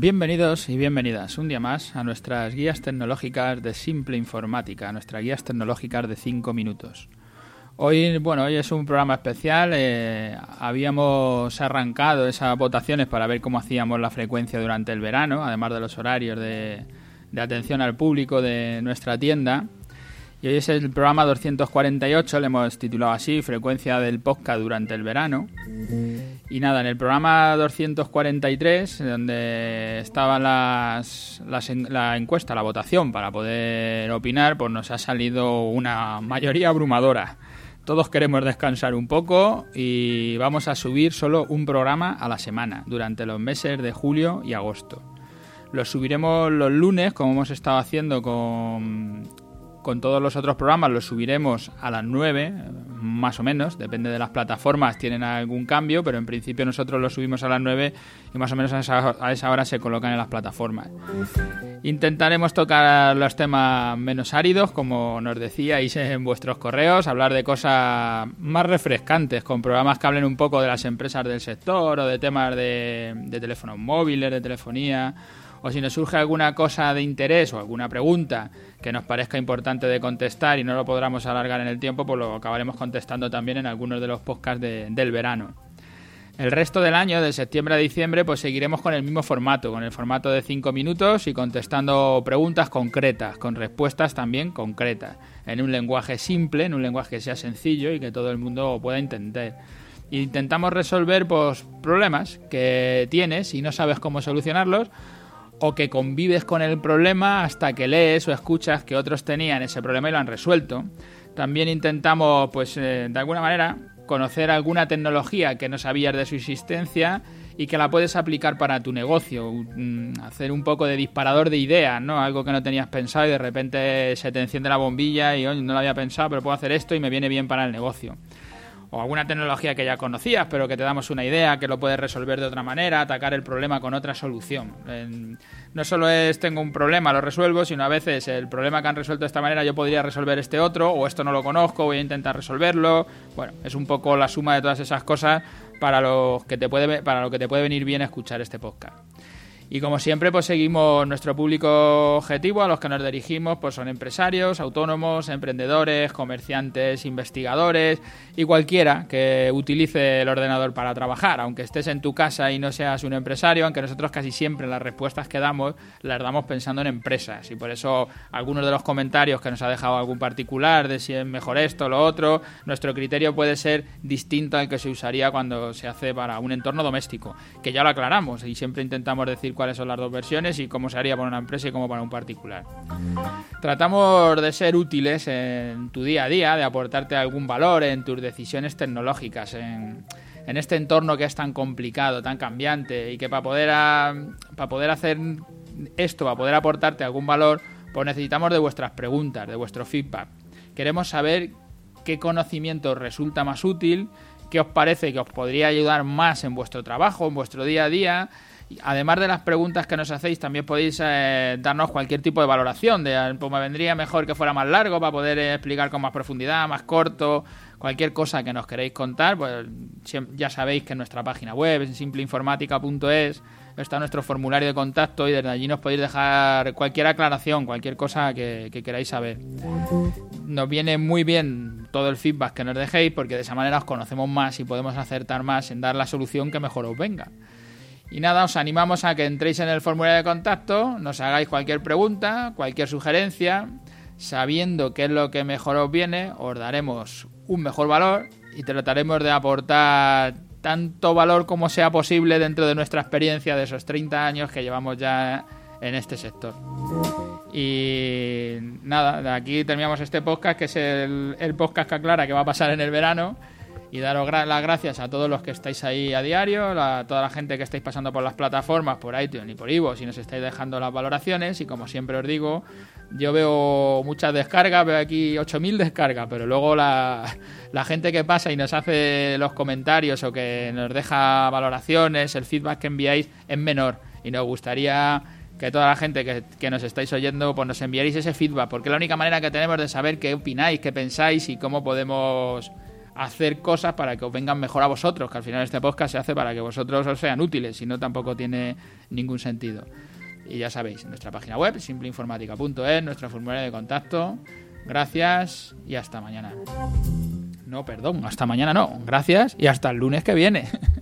Bienvenidos y bienvenidas un día más a nuestras guías tecnológicas de simple informática, nuestras guías tecnológicas de 5 minutos. Hoy, bueno, hoy es un programa especial. eh, habíamos arrancado esas votaciones para ver cómo hacíamos la frecuencia durante el verano, además de los horarios de, de atención al público de nuestra tienda. Y hoy es el programa 248, le hemos titulado así, Frecuencia del Podcast durante el verano. Y nada, en el programa 243, donde estaba las, la encuesta, la votación para poder opinar, pues nos ha salido una mayoría abrumadora. Todos queremos descansar un poco y vamos a subir solo un programa a la semana durante los meses de julio y agosto. Lo subiremos los lunes, como hemos estado haciendo con, con todos los otros programas, los subiremos a las 9, más o menos, depende de las plataformas, tienen algún cambio, pero en principio nosotros los subimos a las 9 y más o menos a esa, esa hora se colocan en las plataformas. Intentaremos tocar los temas menos áridos, como nos decíais en vuestros correos, hablar de cosas más refrescantes, con programas que hablen un poco de las empresas del sector o de temas de, de teléfonos móviles, de telefonía, o si nos surge alguna cosa de interés o alguna pregunta que nos parezca importante de contestar y no lo podamos alargar en el tiempo, pues lo acabaremos contestando también en algunos de los podcasts de- del verano. El resto del año, de septiembre a diciembre, pues seguiremos con el mismo formato, con el formato de 5 minutos y contestando preguntas concretas, con respuestas también concretas, en un lenguaje simple, en un lenguaje que sea sencillo y que todo el mundo pueda entender. Intentamos resolver pues, problemas que tienes y no sabes cómo solucionarlos, o que convives con el problema hasta que lees o escuchas que otros tenían ese problema y lo han resuelto. También intentamos, pues, eh, de alguna manera, conocer alguna tecnología que no sabías de su existencia y que la puedes aplicar para tu negocio, mm, hacer un poco de disparador de ideas, ¿no? Algo que no tenías pensado y de repente se te enciende la bombilla y "Oye, no lo había pensado, pero puedo hacer esto y me viene bien para el negocio o alguna tecnología que ya conocías, pero que te damos una idea, que lo puedes resolver de otra manera, atacar el problema con otra solución. No solo es tengo un problema, lo resuelvo, sino a veces el problema que han resuelto de esta manera yo podría resolver este otro, o esto no lo conozco, voy a intentar resolverlo. Bueno, es un poco la suma de todas esas cosas para, los que te puede, para lo que te puede venir bien escuchar este podcast. Y como siempre, pues seguimos nuestro público objetivo, a los que nos dirigimos, pues son empresarios, autónomos, emprendedores, comerciantes, investigadores y cualquiera que utilice el ordenador para trabajar, aunque estés en tu casa y no seas un empresario, aunque nosotros casi siempre las respuestas que damos las damos pensando en empresas. Y por eso algunos de los comentarios que nos ha dejado algún particular de si es mejor esto o lo otro, nuestro criterio puede ser distinto al que se usaría cuando se hace para un entorno doméstico, que ya lo aclaramos y siempre intentamos decir cuáles son las dos versiones y cómo se haría para una empresa y cómo para un particular. Tratamos de ser útiles en tu día a día, de aportarte algún valor en tus decisiones tecnológicas, en, este entorno que es tan complicado, tan cambiante y que para poder, para poder hacer esto, para poder aportarte algún valor, pues necesitamos de vuestras preguntas, de vuestro feedback. Queremos saber qué conocimiento resulta más útil, qué os parece que os podría ayudar más en vuestro trabajo, en vuestro día a día. Además de las preguntas que nos hacéis, también podéis eh, darnos cualquier tipo de valoración. De, eh, pues me vendría mejor que fuera más largo para poder eh, explicar con más profundidad, más corto, cualquier cosa que nos queréis contar. Pues ya sabéis que en nuestra página web, en simpleinformática.es, está nuestro formulario de contacto y desde allí nos podéis dejar cualquier aclaración, cualquier cosa que queráis saber nos viene muy bien todo el feedback que nos dejéis porque de esa manera os conocemos más y podemos acertar más en dar la solución que mejor os venga. Y nada, os animamos a que entréis en el formulario de contacto, nos hagáis cualquier pregunta, cualquier sugerencia, sabiendo qué es lo que mejor os viene, os daremos un mejor valor y trataremos de aportar tanto valor como sea posible dentro de nuestra experiencia de esos 30 años que llevamos ya en este sector. Y nada, de aquí terminamos este podcast, que es el, el podcast que aclara que va a pasar en el verano. Y daros las gracias a todos los que estáis ahí a diario, a toda la gente que estáis pasando por las plataformas, por iTunes y por Ivo, si nos estáis dejando las valoraciones. Y como siempre os digo, yo veo muchas descargas, veo aquí 8.000 descargas, pero luego la, la gente que pasa y nos hace los comentarios o que nos deja valoraciones, el feedback que enviáis es menor. Y nos gustaría que toda la gente que, que nos estáis oyendo pues nos enviaréis ese feedback, porque es la única manera que tenemos de saber qué opináis, qué pensáis y cómo podemos hacer cosas para que os vengan mejor a vosotros, que al final este podcast se hace para que vosotros os sean útiles, si no tampoco tiene ningún sentido. Y ya sabéis, nuestra página web, simpleinformática.es, nuestra formulario de contacto. Gracias y hasta mañana. No, perdón, hasta mañana no. Gracias y hasta el lunes que viene.